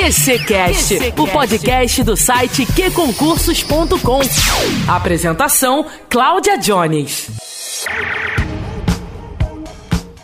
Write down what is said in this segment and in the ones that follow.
QCcast, o podcast do site qconcursos.com. Apresentação: Cláudia Jones.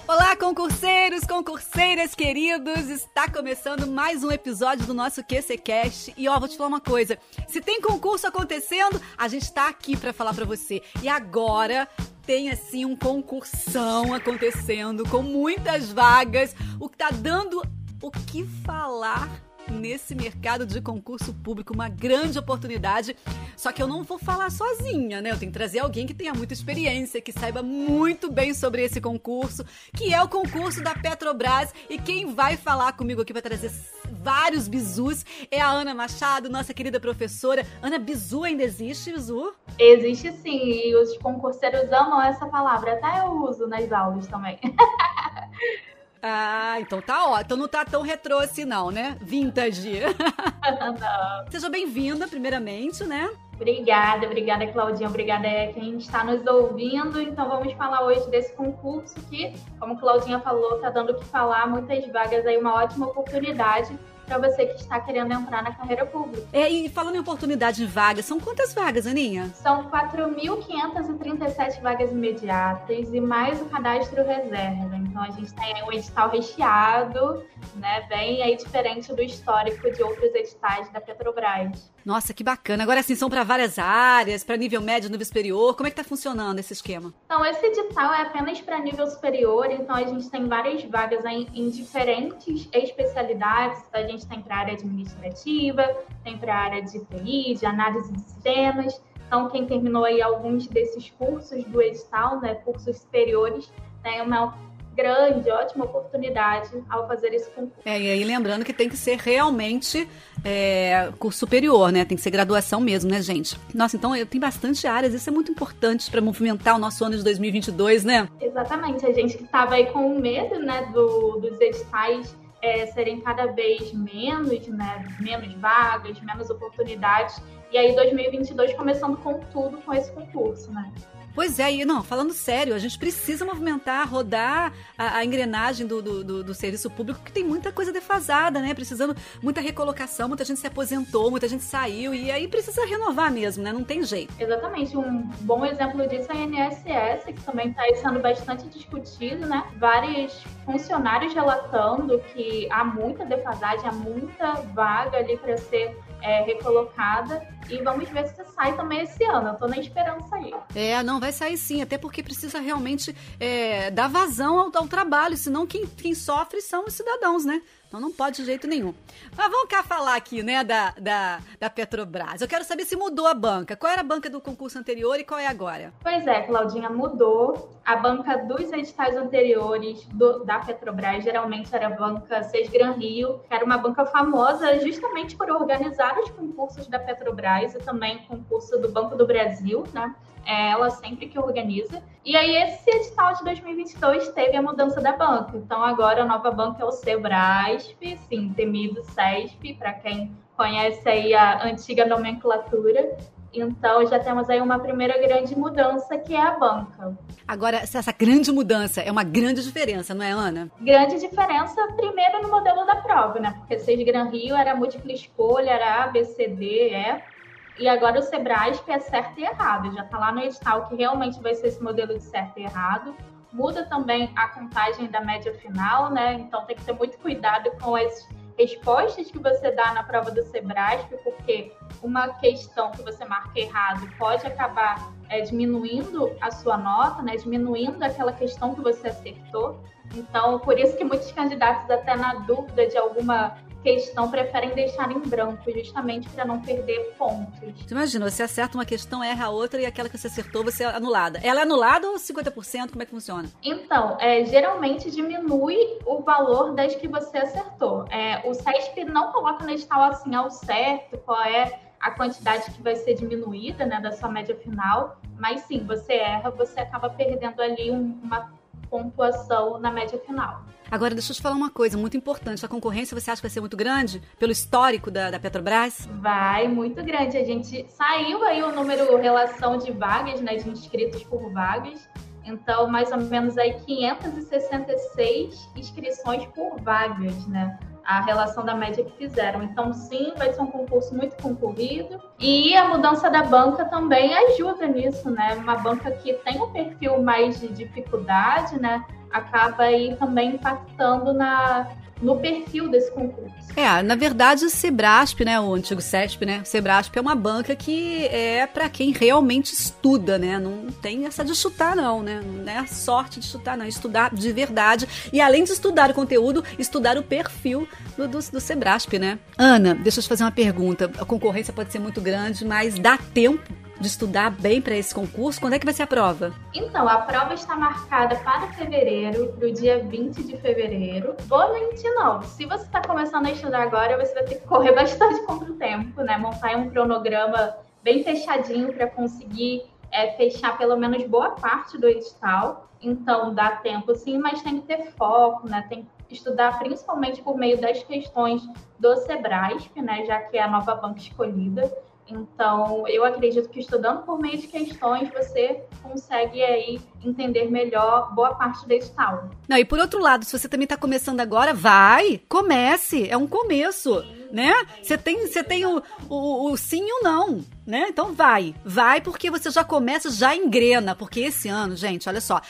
Olá, concurseiros, concurseiras queridos! Está começando mais um episódio do nosso QCcast. E ó, vou te falar uma coisa: se tem concurso acontecendo, a gente está aqui para falar para você. E agora tem assim um concursão acontecendo com muitas vagas, o que tá dando o que falar nesse mercado de concurso público, uma grande oportunidade. Só que eu não vou falar sozinha, né? Eu tenho que trazer alguém que tenha muita experiência, que saiba muito bem sobre esse concurso, que é o concurso da Petrobras. E quem vai falar comigo aqui vai trazer vários bizus é a Ana Machado, nossa querida professora. Ana, bizu ainda existe, bizu? Existe sim, e os concurseiros amam essa palavra, até eu uso nas aulas também. Ah, então tá ó. Então não tá tão retrô assim, não, né? Vintage. não. Seja bem-vinda, primeiramente, né? Obrigada, obrigada, Claudinha. Obrigada a quem está nos ouvindo. Então, vamos falar hoje desse concurso que, como Claudinha falou, está dando o que falar, muitas vagas aí, uma ótima oportunidade para você que está querendo entrar na carreira pública. É, e falando em oportunidade de vagas, são quantas vagas, Aninha? São 4.537 vagas imediatas e mais o cadastro reserva. Então a gente tem um edital recheado, né, bem aí diferente do histórico de outros editais da Petrobras. Nossa, que bacana. Agora sim, são para várias áreas, para nível médio, nível superior. Como é que está funcionando esse esquema? Então, esse edital é apenas para nível superior, então a gente tem várias vagas em, em diferentes especialidades. A gente tem para área administrativa, tem para área de TI, de análise de sistemas. Então, quem terminou aí alguns desses cursos do edital, né, cursos superiores, tem uma grande, ótima oportunidade ao fazer esse concurso. É, e aí lembrando que tem que ser realmente é, curso superior, né? Tem que ser graduação mesmo, né, gente? Nossa, então tem bastante áreas, isso é muito importante para movimentar o nosso ano de 2022, né? Exatamente, a gente que estava aí com medo, né, do, dos editais é, serem cada vez menos, né, menos vagas, menos oportunidades, e aí 2022 começando com tudo com esse concurso, né? Pois é, e não, falando sério, a gente precisa movimentar, rodar a, a engrenagem do, do, do, do, serviço público, que tem muita coisa defasada, né? Precisando muita recolocação, muita gente se aposentou, muita gente saiu, e aí precisa renovar mesmo, né? Não tem jeito. Exatamente. Um bom exemplo disso é a INSS, que também está sendo bastante discutido, né? Vários funcionários relatando que há muita defasagem, há muita vaga ali para ser é, recolocada. E vamos ver se sai também esse ano. Eu tô na esperança aí. É, não, vai sair sim, até porque precisa realmente é, dar vazão ao, ao, trabalho, senão quem, quem sofre são os cidadãos, né? Então não pode de jeito nenhum. Mas vamos cá falar aqui, né, da, da, da Petrobras. Eu quero saber se mudou a banca. Qual era a banca do concurso anterior e qual é agora? Pois é, Claudinha, mudou. A banca dos editais anteriores do, da Petrobras geralmente era a banca Seis Gran Rio, que era uma banca famosa justamente por organizar os concursos da Petrobras e também concurso do Banco do Brasil, né? é ela sempre que organiza. E aí, esse edital de 2022 teve a mudança da banca. Então, agora a nova banca é o Sebrasp, sim, temido SESP, para quem conhece aí a antiga nomenclatura. Então, já temos aí uma primeira grande mudança, que é a banca. Agora, essa grande mudança é uma grande diferença, não é, Ana? Grande diferença, primeiro no modelo da prova, né? Porque seis Gran Rio era múltipla escolha, era A, B, C, D, E. E agora o Sebrasp é certo e errado. Já está lá no edital que realmente vai ser esse modelo de certo e errado. Muda também a contagem da média final, né? Então tem que ter muito cuidado com as respostas que você dá na prova do Sebrasp, porque uma questão que você marca errado pode acabar é, diminuindo a sua nota, né? Diminuindo aquela questão que você acertou. Então, por isso que muitos candidatos, até na dúvida de alguma questão preferem deixar em branco, justamente para não perder pontos. Você imagina, você acerta uma questão, erra a outra e aquela que você acertou você é anulada. Ela é anulada ou 50%? Como é que funciona? Então, é, geralmente diminui o valor das que você acertou. É, o SESP não coloca na edital assim ao certo qual é a quantidade que vai ser diminuída né, da sua média final, mas sim, você erra, você acaba perdendo ali um, uma pontuação na média final. Agora, deixa eu te falar uma coisa muito importante. A concorrência você acha que vai ser muito grande pelo histórico da, da Petrobras? Vai, muito grande. A gente saiu aí o número, relação de vagas, né, de inscritos por vagas. Então, mais ou menos aí 566 inscrições por vagas, né? A relação da média que fizeram. Então, sim, vai ser um concurso muito concorrido. E a mudança da banca também ajuda nisso, né? Uma banca que tem um perfil mais de dificuldade, né? Acaba aí também impactando na, no perfil desse concurso. É, na verdade, o Sebrasp, né, o antigo CESP, né, o Sebrasp é uma banca que é para quem realmente estuda, né, não tem essa de chutar não, né, não é a sorte de chutar não, é estudar de verdade e além de estudar o conteúdo, estudar o perfil do, do, do Sebrasp, né. Ana, deixa eu te fazer uma pergunta, a concorrência pode ser muito grande, mas dá tempo de estudar bem para esse concurso? Quando é que vai ser a prova? Então, a prova está marcada para fevereiro, para o dia 20 de fevereiro. Vou mentir, não. Se você está começando a estudar agora, você vai ter que correr bastante contra o tempo, né? Montar um cronograma bem fechadinho para conseguir é, fechar pelo menos boa parte do edital. Então, dá tempo sim, mas tem que ter foco, né? Tem que estudar principalmente por meio das questões do Sebrasp, né? Já que é a nova banca escolhida. Então, eu acredito que estudando por meio de questões, você consegue aí entender melhor boa parte desse tal. Não, e por outro lado, se você também está começando agora, vai, comece, é um começo, né? Você tem, você tem o, o, o sim e o não, né? Então vai, vai porque você já começa, já engrena, porque esse ano, gente, olha só,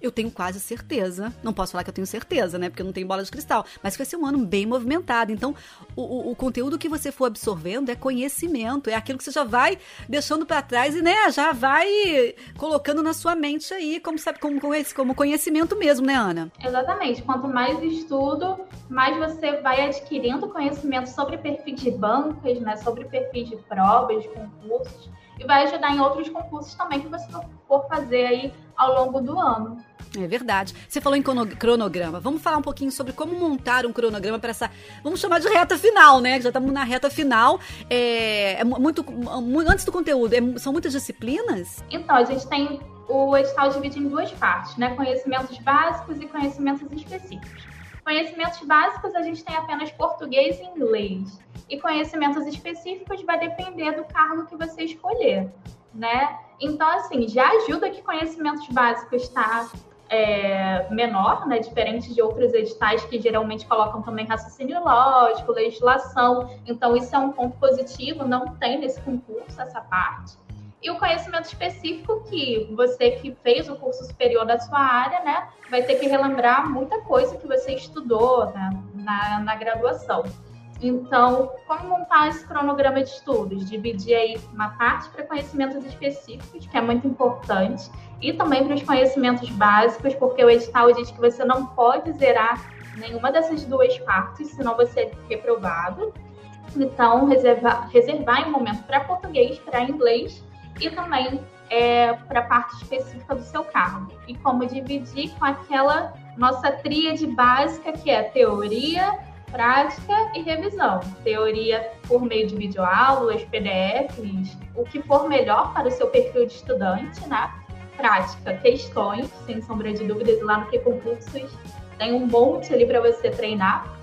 eu tenho quase certeza. Não posso falar que eu tenho certeza, né? Porque eu não tenho bola de cristal. Mas vai ser um ano bem movimentado. Então, o, o, o conteúdo que você for absorvendo é conhecimento. É aquilo que você já vai deixando para trás e, né, já vai colocando na sua mente aí, como sabe, como, como conhecimento mesmo, né, Ana? Exatamente. Quanto mais estudo, mais você vai adquirindo conhecimento sobre perfis de bancas, né? Sobre perfis de provas, de concursos e vai ajudar em outros concursos também que você for fazer aí ao longo do ano. É verdade. Você falou em cronograma. Vamos falar um pouquinho sobre como montar um cronograma para essa. Vamos chamar de reta final, né? Já estamos na reta final. É, é muito, Antes do conteúdo, é, são muitas disciplinas? Então, a gente tem o edital dividido em duas partes, né? Conhecimentos básicos e conhecimentos específicos. Conhecimentos básicos, a gente tem apenas português e inglês. E conhecimentos específicos vai depender do cargo que você escolher, né? Então, assim, já ajuda que conhecimentos básicos está é, menor, né? Diferente de outros editais que geralmente colocam também raciocínio lógico, legislação. Então, isso é um ponto positivo, não tem nesse concurso essa parte e o conhecimento específico que você que fez o curso superior da sua área, né, vai ter que relembrar muita coisa que você estudou né, na, na graduação. Então, como montar esse cronograma de estudos? Dividir aí uma parte para conhecimentos específicos, que é muito importante, e também para os conhecimentos básicos, porque o edital diz que você não pode zerar nenhuma dessas duas partes, senão você é reprovado. Então, reservar, reservar um momento para português, para inglês e também é, para a parte específica do seu cargo. E como dividir com aquela nossa tríade básica que é teoria, prática e revisão. Teoria por meio de videoaulas, PDFs, o que for melhor para o seu perfil de estudante, né? Prática, questões, sem sombra de dúvidas, lá no que concursos tem um monte ali para você treinar.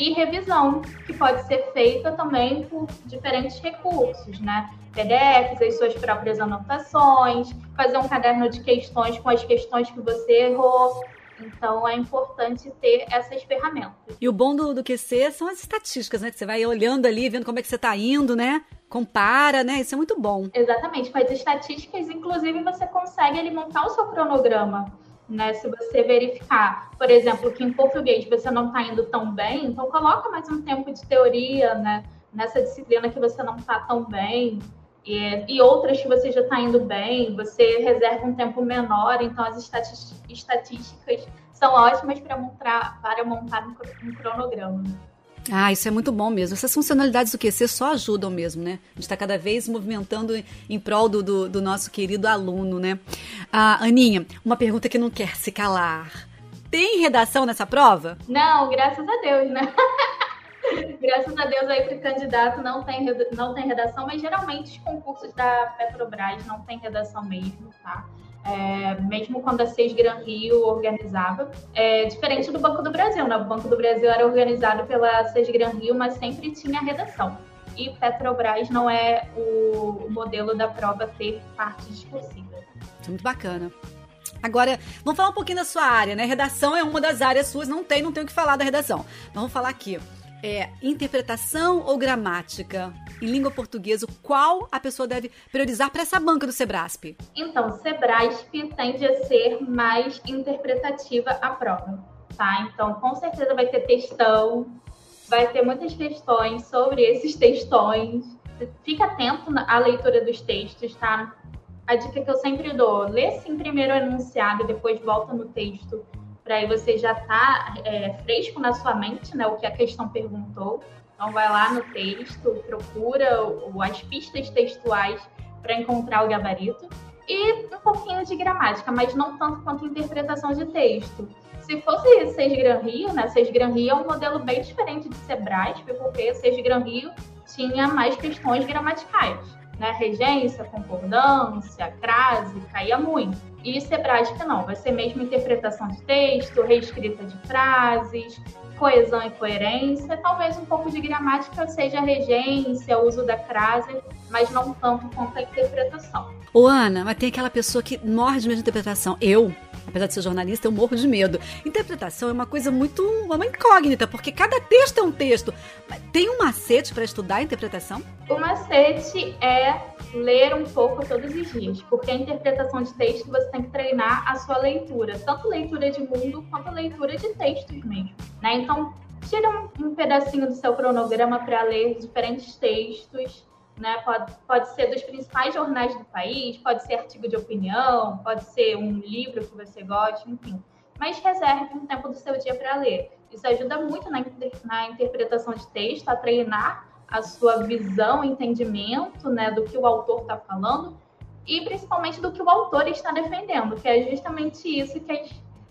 E revisão, que pode ser feita também por diferentes recursos, né? PDFs, as suas próprias anotações, fazer um caderno de questões com as questões que você errou. Então é importante ter essas ferramentas. E o bom do, do QC são as estatísticas, né? Que você vai olhando ali, vendo como é que você está indo, né? Compara, né? Isso é muito bom. Exatamente. Com as estatísticas, inclusive, você consegue ali, montar o seu cronograma. Né, se você verificar, por exemplo, que em português você não está indo tão bem, então coloca mais um tempo de teoria, né? Nessa disciplina que você não está tão bem, e, e outras que você já está indo bem, você reserva um tempo menor, então as estatísticas são ótimas para montar, para montar um cronograma. Ah, isso é muito bom mesmo. Essas funcionalidades do QC só ajudam mesmo, né? A gente está cada vez movimentando em prol do, do, do, nosso querido aluno, né? Ah, Aninha, uma pergunta que não quer se calar. Tem redação nessa prova? Não, graças a Deus, né? Graças a Deus aí para o candidato não tem, não tem redação, mas geralmente os concursos da Petrobras não tem redação mesmo, tá? É, mesmo quando a Seis Gran Rio organizava. É diferente do Banco do Brasil, né? O Banco do Brasil era organizado pela Seis Gran Rio, mas sempre tinha redação. E Petrobras não é o modelo da prova ter parte discursiva. Muito bacana. Agora, vamos falar um pouquinho da sua área, né? Redação é uma das áreas suas, não tem, não tem o que falar da redação. Então, vamos falar aqui. É interpretação ou gramática? Em língua portuguesa, qual a pessoa deve priorizar para essa banca do Sebrasp? Então, Sebrasp tende a ser mais interpretativa a prova, tá? Então, com certeza vai ter textão, vai ter muitas questões sobre esses textões. Fica atento à leitura dos textos, tá? A dica que eu sempre dou, lê sim primeiro o enunciado, depois volta no texto para aí você já tá é, fresco na sua mente, né, o que a questão perguntou. Então vai lá no texto, procura as pistas textuais para encontrar o gabarito e um pouquinho de gramática, mas não tanto quanto interpretação de texto. Se fosse Seis Gran Rio, né? Seis Gran Rio é um modelo bem diferente de Sebrasp, porque Seis Gran Rio tinha mais questões gramaticais né? Regência, concordância, crase, caía muito. E Sebrasp não, vai ser mesmo interpretação de texto, reescrita de frases, coesão e coerência, talvez um pouco de gramática seja regência, uso da crase, mas não tanto quanto a interpretação. Ô Ana, mas tem aquela pessoa que morre de medo de interpretação. Eu, apesar de ser jornalista, eu morro de medo. Interpretação é uma coisa muito. uma incógnita, porque cada texto é um texto. Tem um macete para estudar a interpretação? O macete é ler um pouco todos os dias, porque a interpretação de texto você tem que treinar a sua leitura, tanto leitura de mundo quanto leitura de textos mesmo. Né? Então, tira um, um pedacinho do seu cronograma para ler diferentes textos né? Pode, pode ser dos principais jornais do país, pode ser artigo de opinião, pode ser um livro que você goste, enfim. Mas reserve um tempo do seu dia para ler. Isso ajuda muito na, na interpretação de texto, a treinar a sua visão, entendimento né, do que o autor está falando e principalmente do que o autor está defendendo, que é justamente isso que as,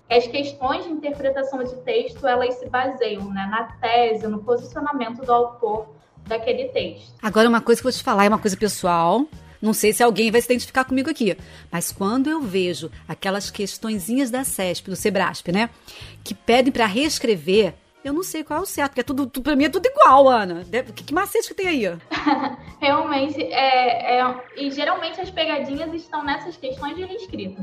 as questões de interpretação de texto elas se baseiam né, na tese, no posicionamento do autor daquele texto. Agora, uma coisa que eu vou te falar é uma coisa pessoal. Não sei se alguém vai se identificar comigo aqui, mas quando eu vejo aquelas questõezinhas da CESP, do Sebrasp, né, que pedem para reescrever, eu não sei qual é o certo, porque é tudo, tudo, pra mim é tudo igual, Ana. Que, que macete que tem aí? Realmente, é, é, e geralmente as pegadinhas estão nessas questões de reescrita.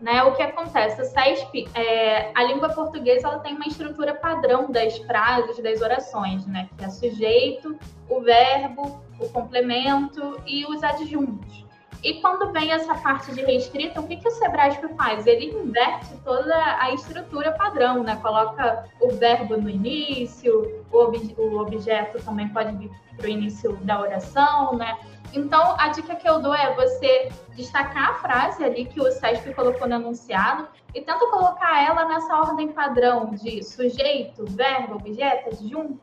Né, o que acontece? O CESP, é, a língua portuguesa ela tem uma estrutura padrão das frases, das orações, né? Que é sujeito, o verbo, o complemento e os adjuntos. E quando vem essa parte de reescrita, o que, que o Sebrasp faz? Ele inverte toda a estrutura padrão, né? Coloca o verbo no início, o, ob o objeto também pode vir para o início da oração, né? Então, a dica que eu dou é você destacar a frase ali que o SESP colocou no enunciado e tenta colocar ela nessa ordem padrão de sujeito, verbo, objeto, adjunto.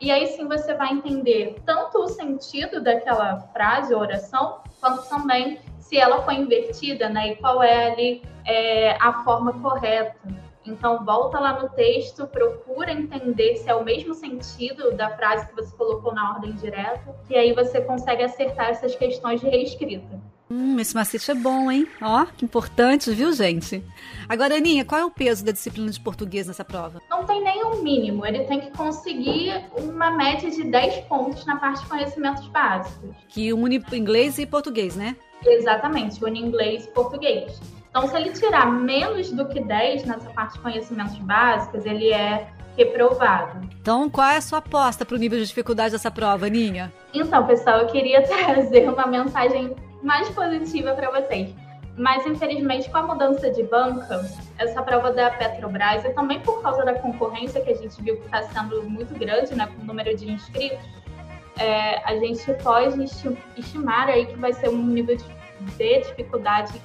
E aí sim você vai entender tanto o sentido daquela frase ou oração, quanto também se ela foi invertida, né? E qual é ali é, a forma correta. Então, volta lá no texto, procura entender se é o mesmo sentido da frase que você colocou na ordem direta, e aí você consegue acertar essas questões de reescrita. Hum, esse macete é bom, hein? Ó, que importante, viu, gente? Agora, Aninha, qual é o peso da disciplina de português nessa prova? Não tem nenhum mínimo. Ele tem que conseguir uma média de 10 pontos na parte de conhecimentos básicos. Que une inglês e português, né? Exatamente, une inglês e português. Então, se ele tirar menos do que 10 nessa parte de conhecimentos básicos, ele é reprovado. Então, qual é a sua aposta para o nível de dificuldade dessa prova, Aninha? Então, pessoal, eu queria trazer uma mensagem mais positiva para vocês. Mas, infelizmente, com a mudança de banca, essa prova da Petrobras, e também por causa da concorrência que a gente viu que está sendo muito grande, né, com o número de inscritos, é, a gente pode estimar aí que vai ser um nível de dificuldade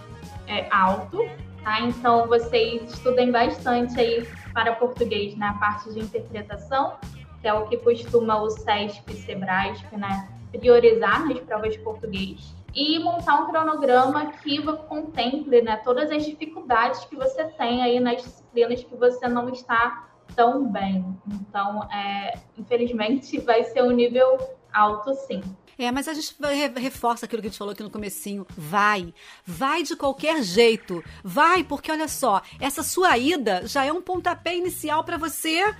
é, alto, tá? Então, vocês estudem bastante aí para português na parte de interpretação, que é o que costuma o SESP e SEBRASP, né, priorizar nas provas de português e montar um cronograma que contemple né, todas as dificuldades que você tem aí nas disciplinas que você não está tão bem. Então, é, infelizmente, vai ser um nível alto, sim. É, mas a gente reforça aquilo que a gente falou aqui no comecinho. Vai. Vai de qualquer jeito. Vai, porque olha só, essa sua ida já é um pontapé inicial para você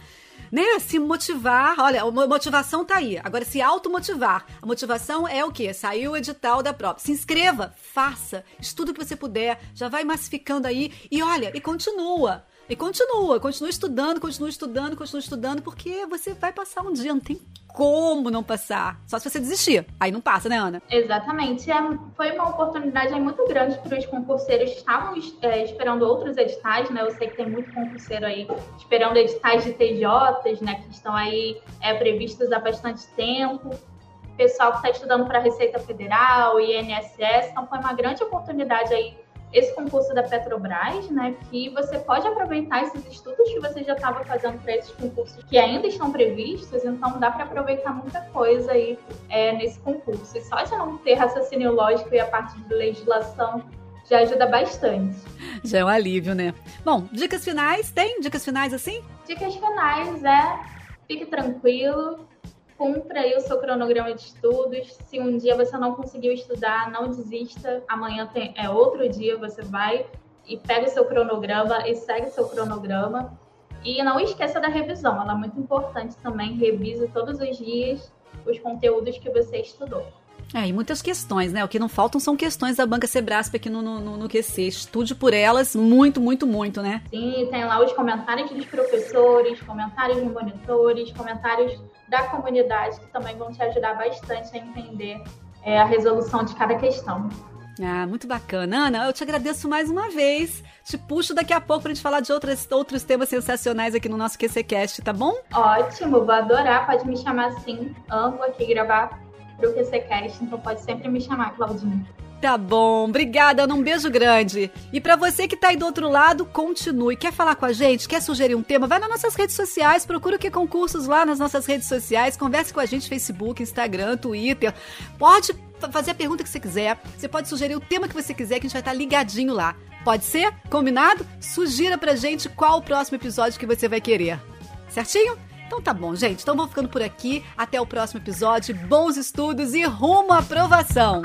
né, se motivar. Olha, a motivação tá aí. Agora, se automotivar. A motivação é o quê? Saiu o edital da prova. Se inscreva, faça, estuda o que você puder, já vai massificando aí e olha, e continua. E continua, continua estudando, continua estudando, continua estudando, porque você vai passar um dia, não tem como não passar. Só se você desistir. Aí não passa, né, Ana? Exatamente. É, foi uma oportunidade muito grande para os concurseiros que estavam é, esperando outros editais, né? Eu sei que tem muito concurseiro aí esperando editais de TJs, né? Que estão aí é, previstos há bastante tempo. Pessoal que está estudando para a Receita Federal, INSS. Então, foi uma grande oportunidade aí esse concurso da Petrobras, né, que você pode aproveitar esses estudos que você já estava fazendo para esses concursos que ainda estão previstos, então dá para aproveitar muita coisa aí é, nesse concurso. E só de não ter raciocínio lógico e a parte de legislação já ajuda bastante. Já é um alívio, né? Bom, dicas finais, tem dicas finais assim? Dicas finais é fique tranquilo, cumpra aí o seu cronograma de estudos. Se um dia você não conseguiu estudar, não desista. Amanhã tem, é outro dia, você vai e pega o seu cronograma e segue o seu cronograma. E não esqueça da revisão, ela é muito importante também. Revise todos os dias os conteúdos que você estudou. É, e muitas questões, né? O que não faltam são questões da Banca Sebrasp aqui no, no, no QC. Estude por elas muito, muito, muito, né? Sim, tem lá os comentários dos professores, comentários dos monitores, comentários da comunidade que também vão te ajudar bastante a entender é, a resolução de cada questão. Ah, muito bacana. Ana, eu te agradeço mais uma vez. Te puxo daqui a pouco para a gente falar de outras, outros temas sensacionais aqui no nosso QCCast, tá bom? Ótimo, vou adorar. Pode me chamar assim. Amo aqui gravar pro QCCast, então pode sempre me chamar, Claudinha. Tá bom, obrigada, Ana, um beijo grande. E para você que tá aí do outro lado, continue. Quer falar com a gente? Quer sugerir um tema? Vai nas nossas redes sociais, procura o que concursos lá nas nossas redes sociais, converse com a gente Facebook, Instagram, Twitter. Pode fazer a pergunta que você quiser. Você pode sugerir o tema que você quiser, que a gente vai estar ligadinho lá. Pode ser? Combinado? Sugira pra gente qual o próximo episódio que você vai querer. Certinho? Então tá bom, gente. Então vou ficando por aqui. Até o próximo episódio. Bons estudos e rumo à aprovação.